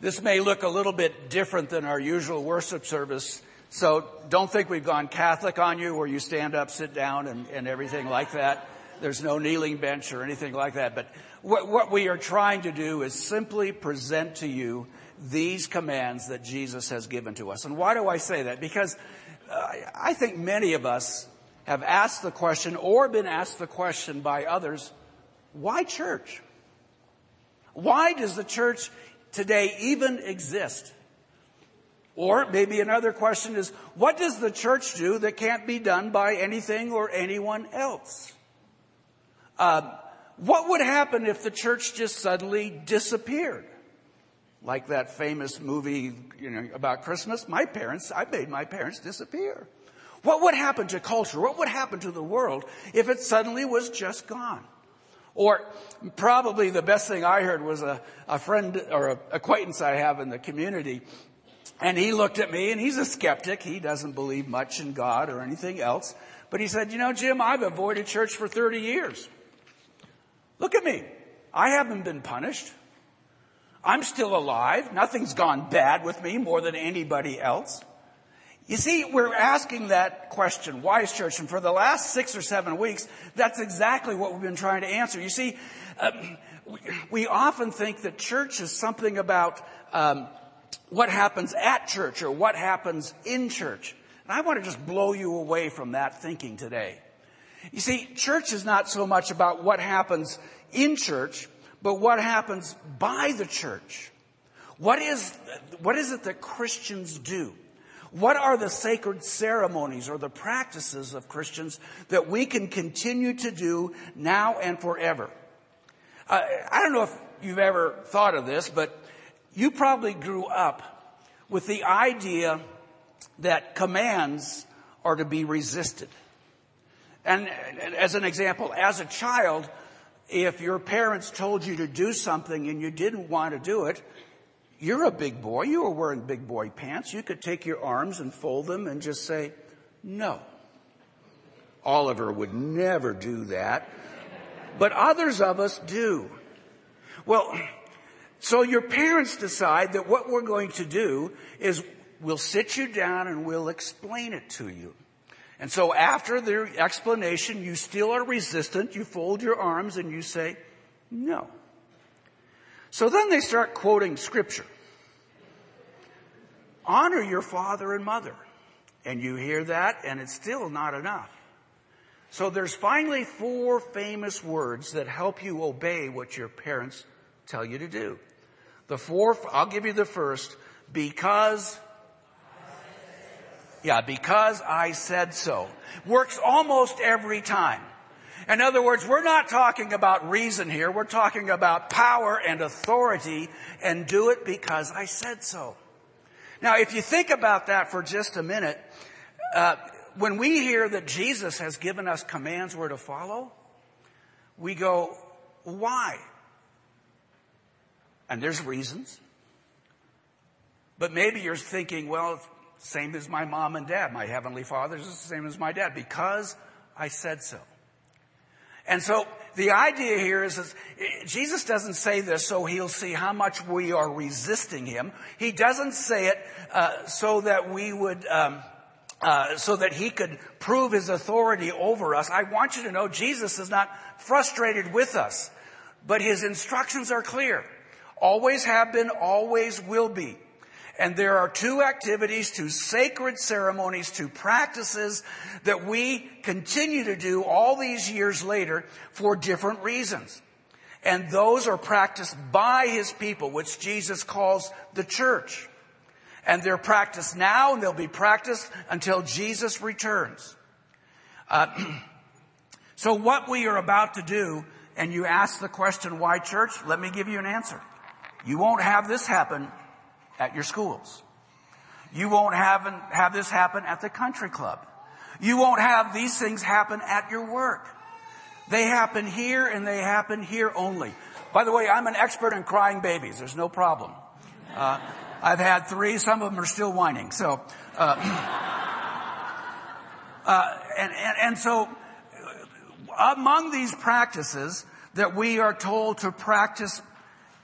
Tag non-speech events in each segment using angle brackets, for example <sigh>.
This may look a little bit different than our usual worship service, so don't think we've gone Catholic on you where you stand up, sit down, and, and everything like that. There's no kneeling bench or anything like that. But what, what we are trying to do is simply present to you these commands that Jesus has given to us. And why do I say that? Because uh, I think many of us have asked the question or been asked the question by others, why church? Why does the church today even exist? Or maybe another question is, what does the church do that can't be done by anything or anyone else? Uh, what would happen if the church just suddenly disappeared? Like that famous movie, you know, about Christmas. My parents, I made my parents disappear. What would happen to culture? What would happen to the world if it suddenly was just gone? Or probably the best thing I heard was a, a friend or an acquaintance I have in the community. And he looked at me and he's a skeptic. He doesn't believe much in God or anything else. But he said, you know, Jim, I've avoided church for 30 years. Look at me. I haven't been punished. I'm still alive. Nothing's gone bad with me more than anybody else. You see, we're asking that question, why is church? And for the last six or seven weeks, that's exactly what we've been trying to answer. You see, um, we, often think that church is something about um, what happens at church or what happens in church. And I want to just blow you away from that thinking today. You see, church is not so much about what happens in church, but what happens by the church. What is, what is it that Christians do? What are the sacred ceremonies or the practices of Christians that we can continue to do now and forever? Uh, I don't know if you've ever thought of this, but you probably grew up with the idea that commands are to be resisted. And as an example, as a child, if your parents told you to do something and you didn't want to do it, you're a big boy. You were wearing big boy pants. You could take your arms and fold them and just say, no. Oliver would never do that. But others of us do. Well, so your parents decide that what we're going to do is we'll sit you down and we'll explain it to you. And so after the explanation, you still are resistant. You fold your arms and you say, no. So then they start quoting scripture. Honor your father and mother. And you hear that and it's still not enough. So there's finally four famous words that help you obey what your parents tell you to do. The four, I'll give you the first, because yeah, because I said so. Works almost every time. In other words, we're not talking about reason here. We're talking about power and authority and do it because I said so. Now, if you think about that for just a minute, uh, when we hear that Jesus has given us commands we're to follow, we go, why? And there's reasons. But maybe you're thinking, well, same as my mom and dad. My heavenly father is the same as my dad because I said so. And so the idea here is, is Jesus doesn't say this so he'll see how much we are resisting him. He doesn't say it uh, so that we would. Um, uh, so that he could prove his authority over us. I want you to know Jesus is not frustrated with us, but his instructions are clear. Always have been, always will be. And there are two activities, two sacred ceremonies, two practices that we continue to do all these years later for different reasons. And those are practiced by his people, which Jesus calls the church. And they're practiced now and they'll be practiced until Jesus returns. Uh, <clears throat> so what we are about to do, and you ask the question, why church? Let me give you an answer. You won't have this happen at your schools. You won't have, have this happen at the country club. You won't have these things happen at your work. They happen here and they happen here only. By the way, I'm an expert in crying babies. There's no problem. Uh, I've had three. Some of them are still whining. So, uh, <clears throat> uh, and, and, and so among these practices that we are told to practice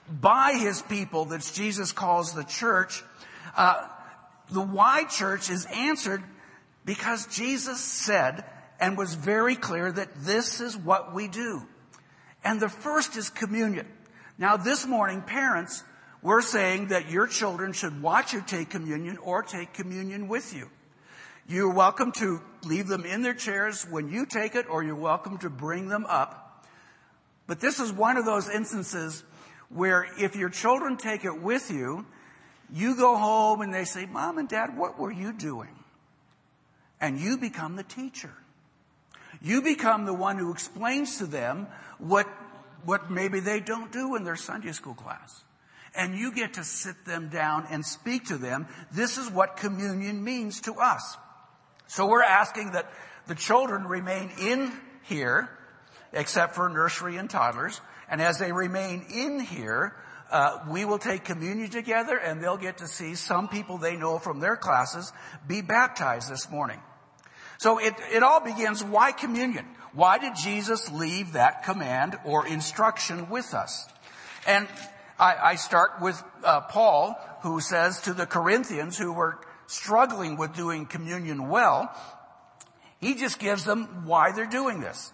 by his people that Jesus calls the church, uh, the why church is answered because Jesus said and was very clear that this is what we do. And the first is communion. Now this morning, parents, we're saying that your children should watch you take communion or take communion with you. You're welcome to leave them in their chairs when you take it or you're welcome to bring them up. But this is one of those instances where if your children take it with you, you go home and they say, mom and dad, what were you doing? And you become the teacher. You become the one who explains to them what, what maybe they don't do in their Sunday school class. And you get to sit them down and speak to them. This is what communion means to us. So we're asking that the children remain in here, except for nursery and toddlers. And as they remain in here, uh, we will take communion together and they'll get to see some people they know from their classes be baptized this morning. So it, it all begins, why communion? Why did Jesus leave that command or instruction with us? And I, I start with uh, Paul, who says to the Corinthians who were struggling with doing communion well, he just gives them why they're doing this.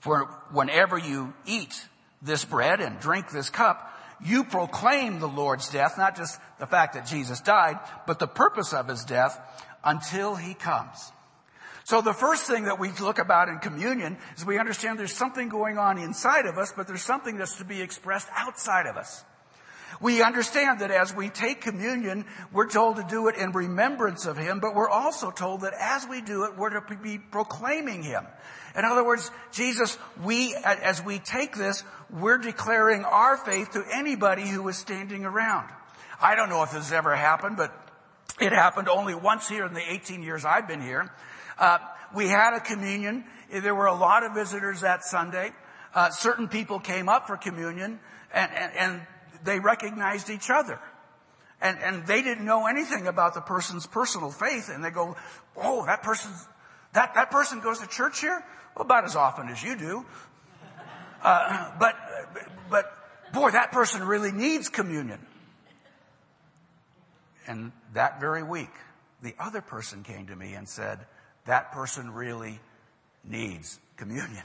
For whenever you eat this bread and drink this cup, you proclaim the Lord's death, not just the fact that Jesus died, but the purpose of his death until he comes. So the first thing that we look about in communion is we understand there's something going on inside of us, but there's something that's to be expressed outside of us. We understand that as we take communion, we're told to do it in remembrance of Him, but we're also told that as we do it, we're to be proclaiming Him. In other words, Jesus, we, as we take this, we're declaring our faith to anybody who is standing around. I don't know if this has ever happened, but it happened only once here in the 18 years I've been here. Uh, we had a communion. There were a lot of visitors that Sunday. Uh, certain people came up for communion, and, and, and they recognized each other. And, and they didn't know anything about the person's personal faith. And they go, oh, that person's, that, that person goes to church here? Well, about as often as you do. Uh, but, but boy, that person really needs communion. And that very week, the other person came to me and said, that person really needs communion.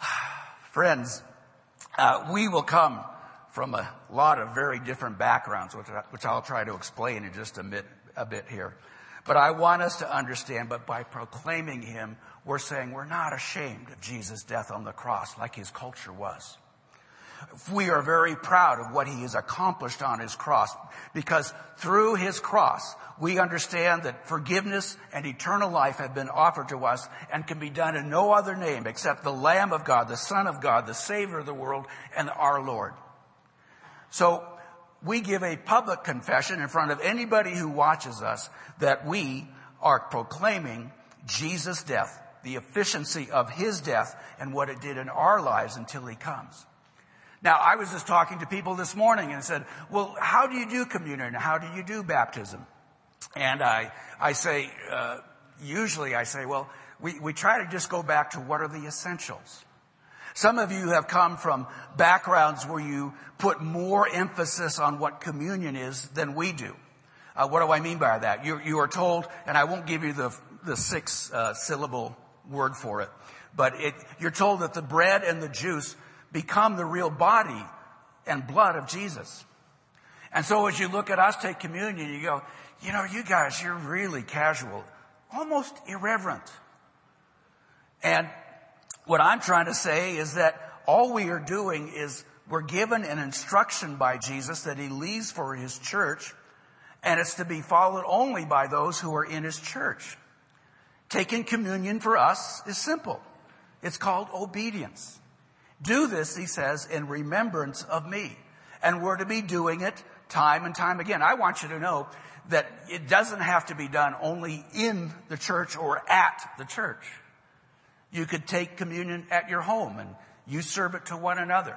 <sighs> Friends, uh, we will come from a lot of very different backgrounds, which, I, which I'll try to explain in just a bit, a bit here. But I want us to understand, but by proclaiming Him, we're saying we're not ashamed of Jesus' death on the cross like His culture was. We are very proud of what He has accomplished on His cross because through His cross, we understand that forgiveness and eternal life have been offered to us and can be done in no other name except the Lamb of God, the Son of God, the Savior of the world, and our Lord. So we give a public confession in front of anybody who watches us that we are proclaiming Jesus' death, the efficiency of his death and what it did in our lives until he comes. Now, I was just talking to people this morning and said, well, how do you do communion? How do you do baptism? And I, I say, uh, usually I say, well, we, we try to just go back to what are the essentials. Some of you have come from backgrounds where you put more emphasis on what communion is than we do. Uh, what do I mean by that? You, you, are told, and I won't give you the, the six uh, syllable word for it, but it, you're told that the bread and the juice become the real body and blood of Jesus. And so as you look at us take communion, you go, you know, you guys, you're really casual, almost irreverent. And what I'm trying to say is that all we are doing is we're given an instruction by Jesus that he leaves for his church, and it's to be followed only by those who are in his church. Taking communion for us is simple. It's called obedience. Do this, he says, in remembrance of me. And we're to be doing it time and time again. I want you to know that it doesn't have to be done only in the church or at the church. You could take communion at your home and you serve it to one another.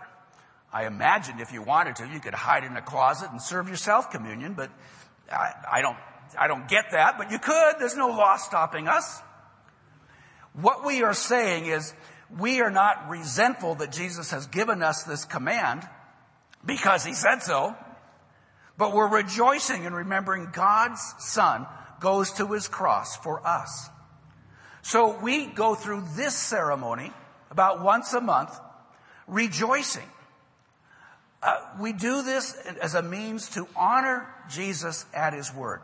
I imagine if you wanted to, you could hide in a closet and serve yourself communion, but I, I don't, I don't get that, but you could. There's no law stopping us. What we are saying is we are not resentful that Jesus has given us this command because he said so, but we're rejoicing and remembering God's son goes to his cross for us. So we go through this ceremony about once a month rejoicing. Uh, we do this as a means to honor Jesus at his word.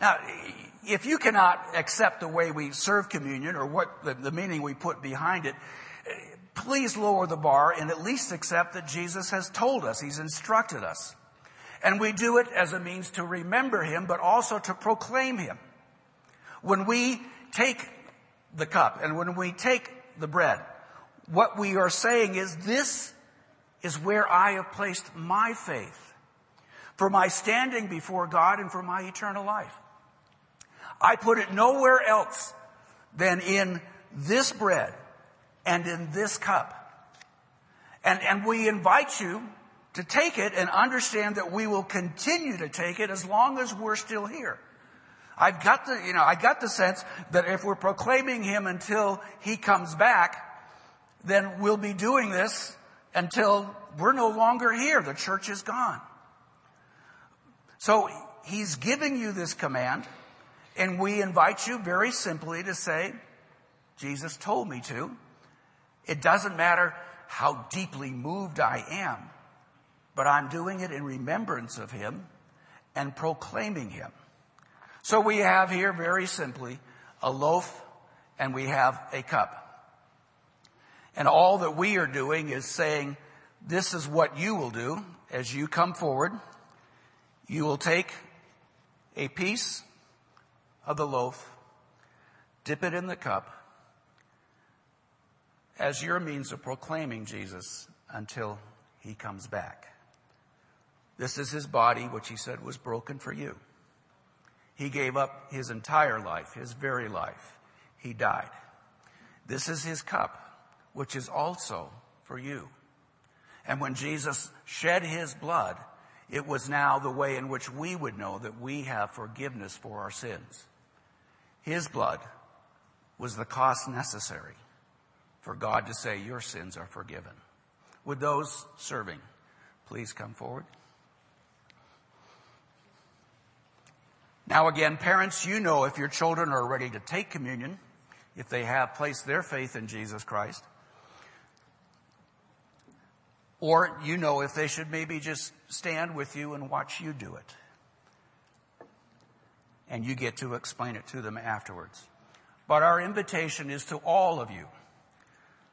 Now, if you cannot accept the way we serve communion or what the, the meaning we put behind it, please lower the bar and at least accept that Jesus has told us, He's instructed us. And we do it as a means to remember Him, but also to proclaim Him. When we take the cup and when we take the bread, what we are saying is this is where I have placed my faith for my standing before God and for my eternal life. I put it nowhere else than in this bread and in this cup. And, and we invite you to take it and understand that we will continue to take it as long as we're still here. I've got the, you know, I got the sense that if we're proclaiming Him until He comes back, then we'll be doing this until we're no longer here. The church is gone. So He's giving you this command. And we invite you very simply to say, Jesus told me to. It doesn't matter how deeply moved I am, but I'm doing it in remembrance of Him and proclaiming Him. So we have here very simply a loaf and we have a cup. And all that we are doing is saying, this is what you will do as you come forward. You will take a piece of the loaf, dip it in the cup as your means of proclaiming Jesus until he comes back. This is his body, which he said was broken for you. He gave up his entire life, his very life. He died. This is his cup, which is also for you. And when Jesus shed his blood, it was now the way in which we would know that we have forgiveness for our sins. His blood was the cost necessary for God to say, Your sins are forgiven. Would those serving please come forward? Now, again, parents, you know if your children are ready to take communion, if they have placed their faith in Jesus Christ, or you know if they should maybe just stand with you and watch you do it and you get to explain it to them afterwards. But our invitation is to all of you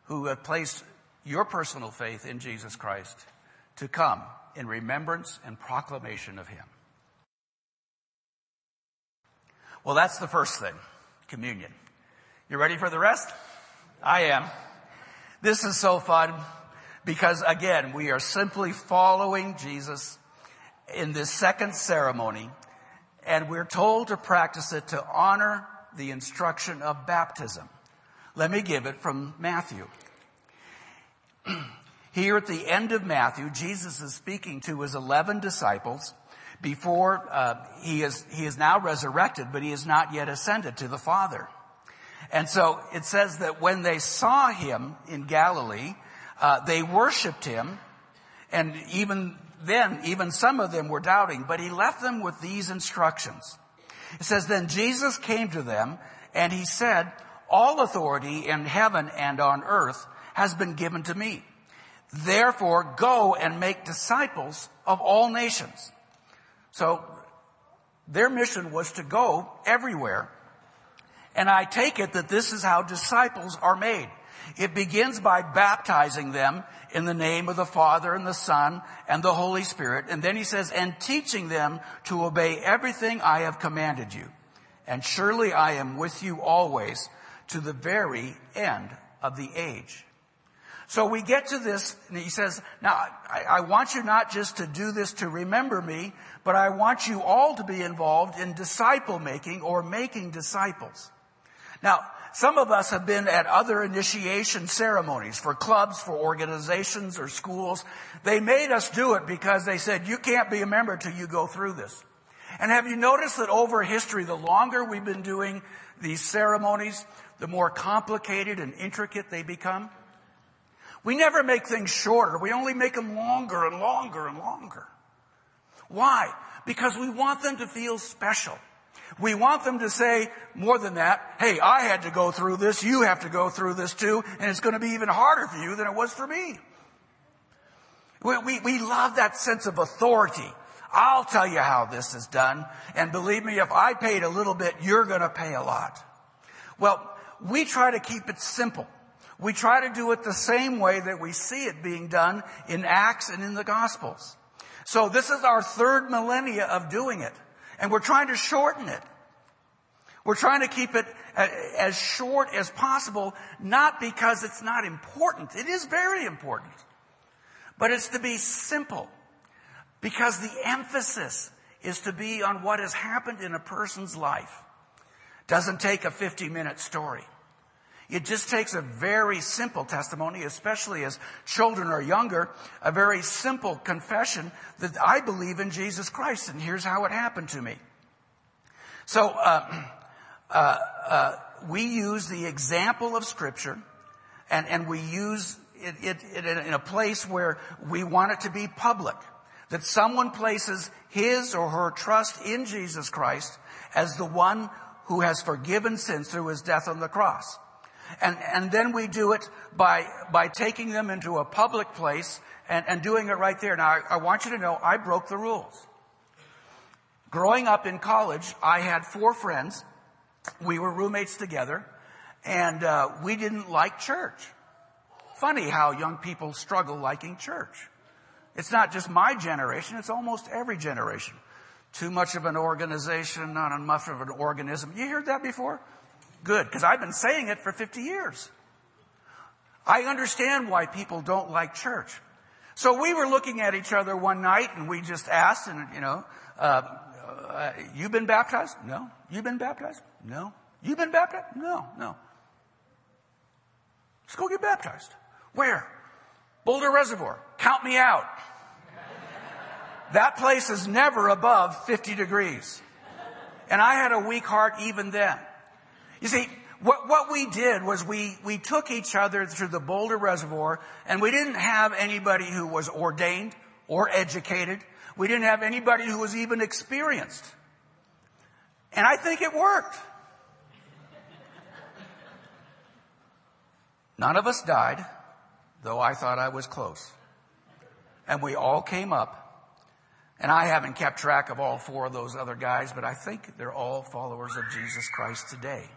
who have placed your personal faith in Jesus Christ to come in remembrance and proclamation of Him. Well, that's the first thing, communion. You ready for the rest? I am. This is so fun because again, we are simply following Jesus in this second ceremony and we're told to practice it to honor the instruction of baptism. Let me give it from Matthew. <clears throat> Here at the end of Matthew, Jesus is speaking to his 11 disciples before uh, he is he is now resurrected, but he is not yet ascended to the Father. And so it says that when they saw him in Galilee, uh, they worshipped him, and even then, even some of them were doubting, but he left them with these instructions. It says, then Jesus came to them and he said, all authority in heaven and on earth has been given to me. Therefore, go and make disciples of all nations. So their mission was to go everywhere. And I take it that this is how disciples are made. It begins by baptizing them in the name of the Father and the Son and the Holy Spirit. And then he says, and teaching them to obey everything I have commanded you. And surely I am with you always to the very end of the age. So we get to this, and he says, now I, I, want you not just to do this to remember me, but I want you all to be involved in disciple making or making disciples. Now, some of us have been at other initiation ceremonies for clubs, for organizations or schools. They made us do it because they said, you can't be a member till you go through this. And have you noticed that over history, the longer we've been doing these ceremonies, the more complicated and intricate they become? We never make things shorter. We only make them longer and longer and longer. Why? Because we want them to feel special. We want them to say more than that, hey, I had to go through this, you have to go through this too, and it's going to be even harder for you than it was for me. We, we, we love that sense of authority. I'll tell you how this is done, and believe me, if I paid a little bit, you're going to pay a lot. Well, we try to keep it simple. We try to do it the same way that we see it being done in Acts and in the Gospels. So this is our third millennia of doing it. And we're trying to shorten it. We're trying to keep it as short as possible, not because it's not important. It is very important. But it's to be simple. Because the emphasis is to be on what has happened in a person's life. Doesn't take a 50 minute story. It just takes a very simple testimony, especially as children are younger, a very simple confession that I believe in Jesus Christ and here's how it happened to me. So, uh, <clears throat> uh, uh, we use the example of scripture and, and we use it, it, it in a place where we want it to be public. That someone places his or her trust in Jesus Christ as the one who has forgiven sins through his death on the cross. And, and then we do it by, by taking them into a public place and, and doing it right there. Now, I, I want you to know I broke the rules. Growing up in college, I had four friends. We were roommates together, and uh, we didn't like church. Funny how young people struggle liking church. It's not just my generation, it's almost every generation. Too much of an organization, not enough of an organism. You heard that before? Good, because I've been saying it for 50 years. I understand why people don't like church. So we were looking at each other one night and we just asked, and you know, uh, uh, you been baptized? No. You've been baptized? No. You've been baptized? No, no. Let's go get baptized. Where? Boulder Reservoir. Count me out. That place is never above 50 degrees. And I had a weak heart even then. You see, what, what we did was we, we took each other through the Boulder Reservoir and we didn't have anybody who was ordained or educated. We didn't have anybody who was even experienced. And I think it worked. None of us died, though I thought I was close. And we all came up. And I haven't kept track of all four of those other guys, but I think they're all followers of Jesus Christ today.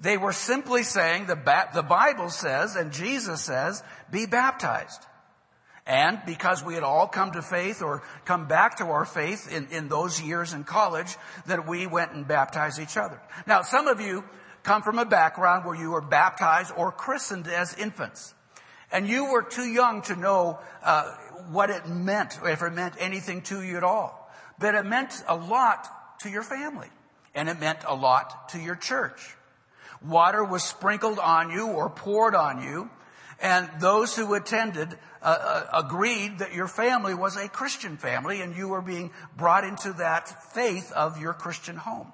They were simply saying the, ba- the Bible says and Jesus says, be baptized. And because we had all come to faith or come back to our faith in, in those years in college, that we went and baptized each other. Now, some of you come from a background where you were baptized or christened as infants. And you were too young to know uh, what it meant, if it meant anything to you at all. But it meant a lot to your family. And it meant a lot to your church. Water was sprinkled on you or poured on you. And those who attended uh, uh, agreed that your family was a Christian family and you were being brought into that faith of your Christian home.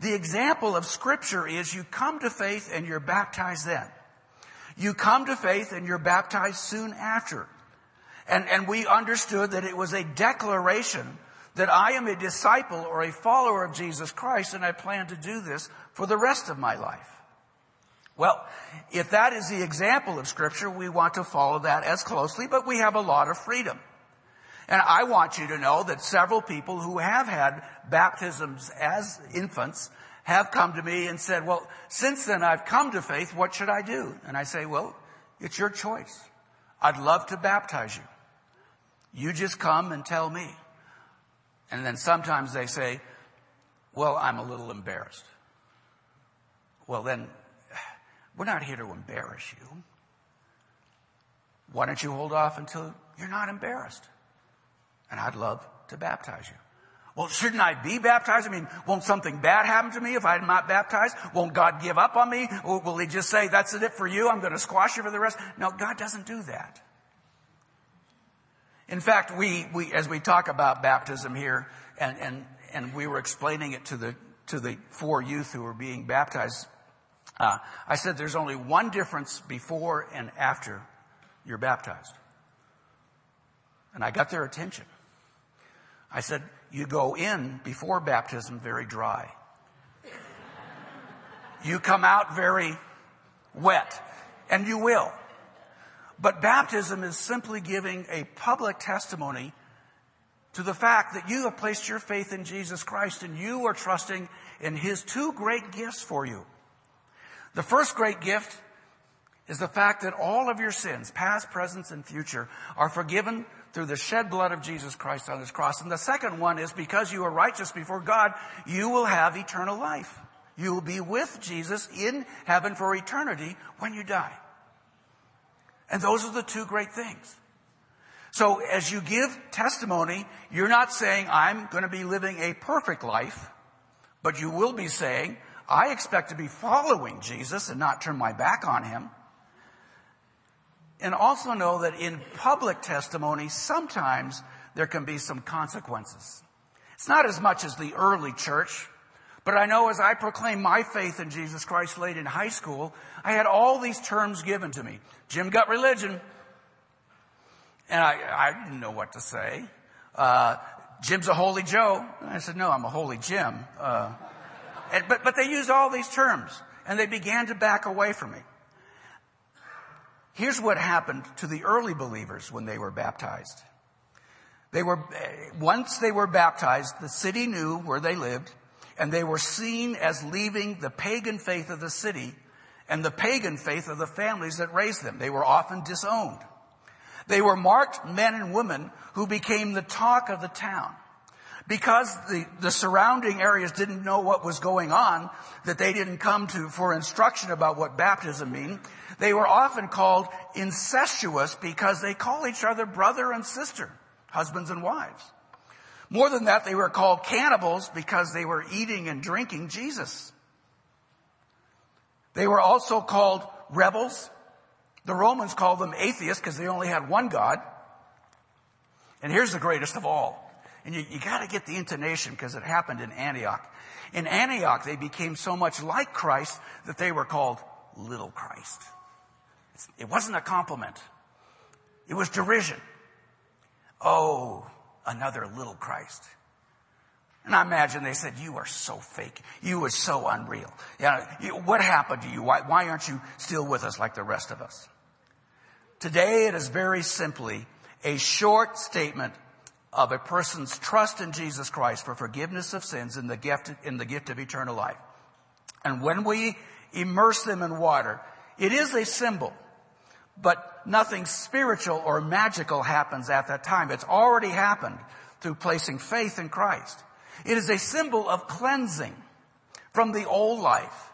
The example of scripture is you come to faith and you're baptized then. You come to faith and you're baptized soon after. And, and we understood that it was a declaration that I am a disciple or a follower of Jesus Christ and I plan to do this for the rest of my life. Well, if that is the example of scripture, we want to follow that as closely, but we have a lot of freedom. And I want you to know that several people who have had baptisms as infants have come to me and said, well, since then I've come to faith, what should I do? And I say, well, it's your choice. I'd love to baptize you. You just come and tell me. And then sometimes they say, well, I'm a little embarrassed. Well, then <sighs> we're not here to embarrass you. Why don't you hold off until you're not embarrassed? And I'd love to baptize you. Well, shouldn't I be baptized? I mean, won't something bad happen to me if I'm not baptized? Won't God give up on me? Or will he just say, that's it for you? I'm going to squash you for the rest? No, God doesn't do that. In fact, we, we, as we talk about baptism here, and, and, and we were explaining it to the, to the four youth who were being baptized, uh, I said there's only one difference before and after you're baptized. And I got their attention. I said, you go in before baptism very dry. You come out very wet, and you will. But baptism is simply giving a public testimony to the fact that you have placed your faith in Jesus Christ and you are trusting in His two great gifts for you. The first great gift is the fact that all of your sins, past, present, and future, are forgiven through the shed blood of Jesus Christ on His cross. And the second one is because you are righteous before God, you will have eternal life. You will be with Jesus in heaven for eternity when you die. And those are the two great things. So as you give testimony, you're not saying, I'm going to be living a perfect life, but you will be saying, I expect to be following Jesus and not turn my back on him. And also know that in public testimony, sometimes there can be some consequences. It's not as much as the early church, but I know as I proclaimed my faith in Jesus Christ late in high school, I had all these terms given to me. Jim got religion. And I, I didn't know what to say. Uh, Jim's a holy Joe. And I said, no, I'm a holy Jim. Uh, and, but, but they used all these terms and they began to back away from me. Here's what happened to the early believers when they were baptized. They were, once they were baptized, the city knew where they lived and they were seen as leaving the pagan faith of the city and the pagan faith of the families that raised them. They were often disowned. They were marked men and women who became the talk of the town. Because the, the surrounding areas didn't know what was going on, that they didn't come to for instruction about what baptism mean, they were often called incestuous because they call each other brother and sister, husbands and wives. More than that, they were called cannibals because they were eating and drinking Jesus. They were also called rebels. The Romans called them atheists because they only had one God. And here's the greatest of all. And you, you gotta get the intonation because it happened in Antioch. In Antioch, they became so much like Christ that they were called little Christ. It wasn't a compliment. It was derision. Oh, another little Christ. And I imagine they said, you are so fake. You are so unreal. You know, what happened to you? Why, why aren't you still with us like the rest of us? Today it is very simply a short statement of a person's trust in Jesus Christ for forgiveness of sins in the gift, in the gift of eternal life. And when we immerse them in water, it is a symbol but nothing spiritual or magical happens at that time. It's already happened through placing faith in Christ. It is a symbol of cleansing from the old life.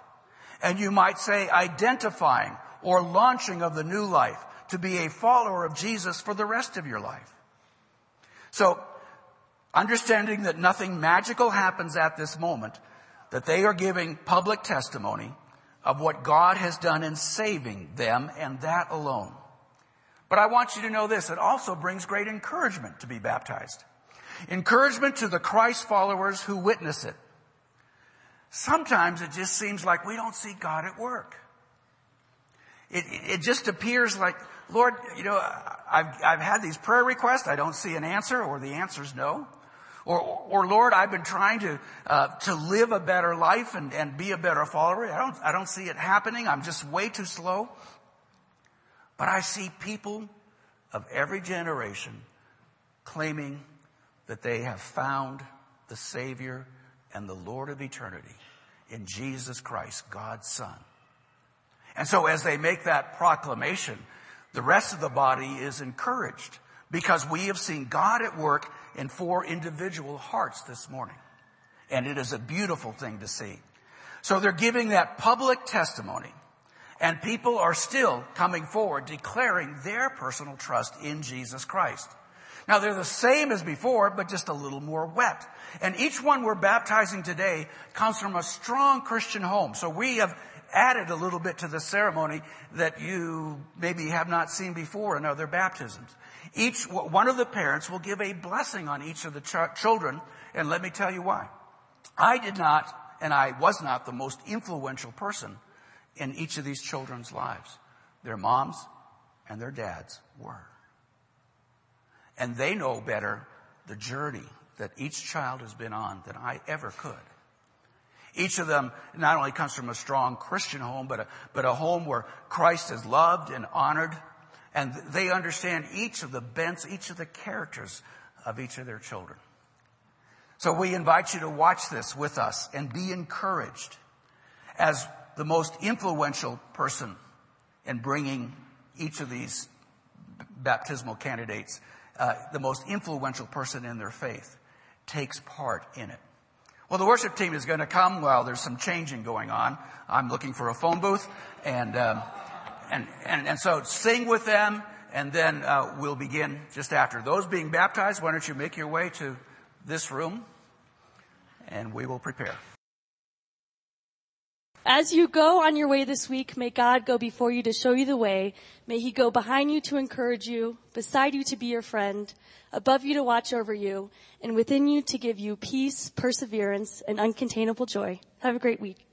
And you might say identifying or launching of the new life to be a follower of Jesus for the rest of your life. So, understanding that nothing magical happens at this moment, that they are giving public testimony of what God has done in saving them and that alone. But I want you to know this, it also brings great encouragement to be baptized. Encouragement to the Christ followers who witness it. Sometimes it just seems like we don't see God at work. It, it just appears like, Lord, you know, I've, I've had these prayer requests, I don't see an answer, or the answer's no. Or, or Lord, I've been trying to uh, to live a better life and, and be a better follower. I don't I don't see it happening. I'm just way too slow. But I see people of every generation claiming that they have found the Savior and the Lord of eternity in Jesus Christ, God's Son. And so as they make that proclamation, the rest of the body is encouraged because we have seen God at work in four individual hearts this morning. And it is a beautiful thing to see. So they're giving that public testimony. And people are still coming forward declaring their personal trust in Jesus Christ. Now they're the same as before, but just a little more wet. And each one we're baptizing today comes from a strong Christian home. So we have added a little bit to the ceremony that you maybe have not seen before in other baptisms. Each, one of the parents will give a blessing on each of the ch- children. And let me tell you why. I did not, and I was not the most influential person in each of these children's lives. Their moms and their dads were. And they know better the journey that each child has been on than I ever could. Each of them not only comes from a strong Christian home, but a, but a home where Christ is loved and honored. And they understand each of the bents, each of the characters of each of their children. So we invite you to watch this with us and be encouraged as the most influential person in bringing each of these baptismal candidates, uh, the most influential person in their faith, takes part in it. Well, the worship team is going to come while there's some changing going on. I'm looking for a phone booth, and um, and, and and so sing with them, and then uh, we'll begin just after. Those being baptized, why don't you make your way to this room, and we will prepare. As you go on your way this week, may God go before you to show you the way. May He go behind you to encourage you, beside you to be your friend, above you to watch over you, and within you to give you peace, perseverance, and uncontainable joy. Have a great week.